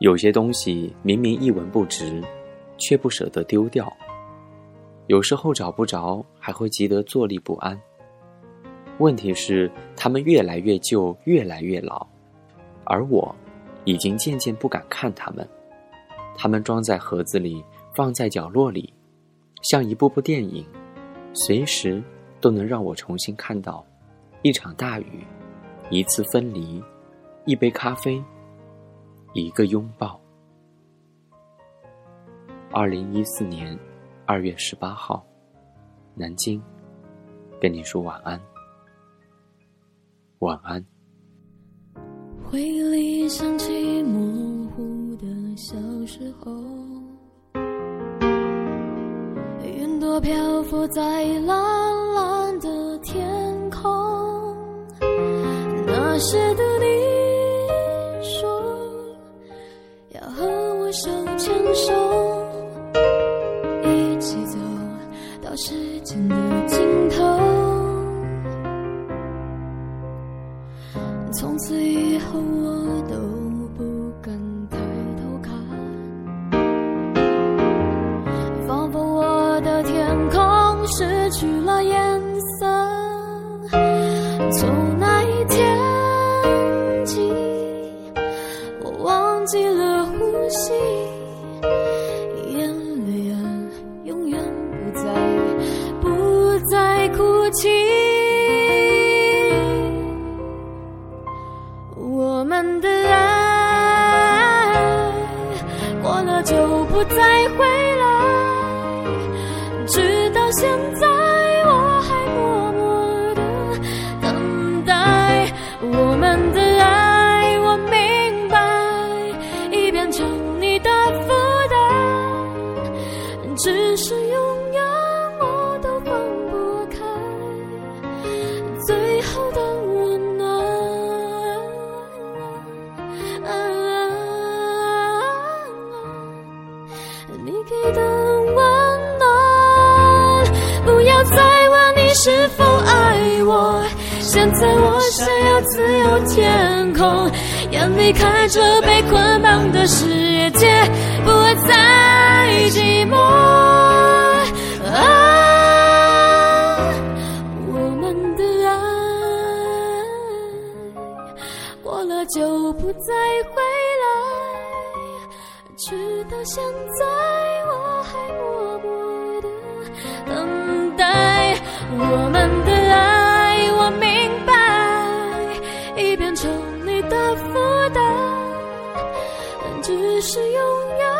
有些东西明明一文不值，却不舍得丢掉。有时候找不着，还会急得坐立不安。问题是，它们越来越旧，越来越老，而我，已经渐渐不敢看它们。它们装在盒子里，放在角落里，像一部部电影，随时都能让我重新看到一场大雨，一次分离，一杯咖啡。一个拥抱。二零一四年二月十八号，南京，跟你说晚安，晚安。回忆里想起模糊的小时候，云朵漂浮在蓝蓝的天空，那时的你。从此以后，我都不敢抬头看，仿佛我的天空失去了颜色。从那过了就不再回来，直到现在再问你是否爱我？现在我想要自由天空，眼里看着被捆绑的世界，不再寂寞。啊，我们的爱过了就不再回来，直到现在我还默默的负担，只是拥有。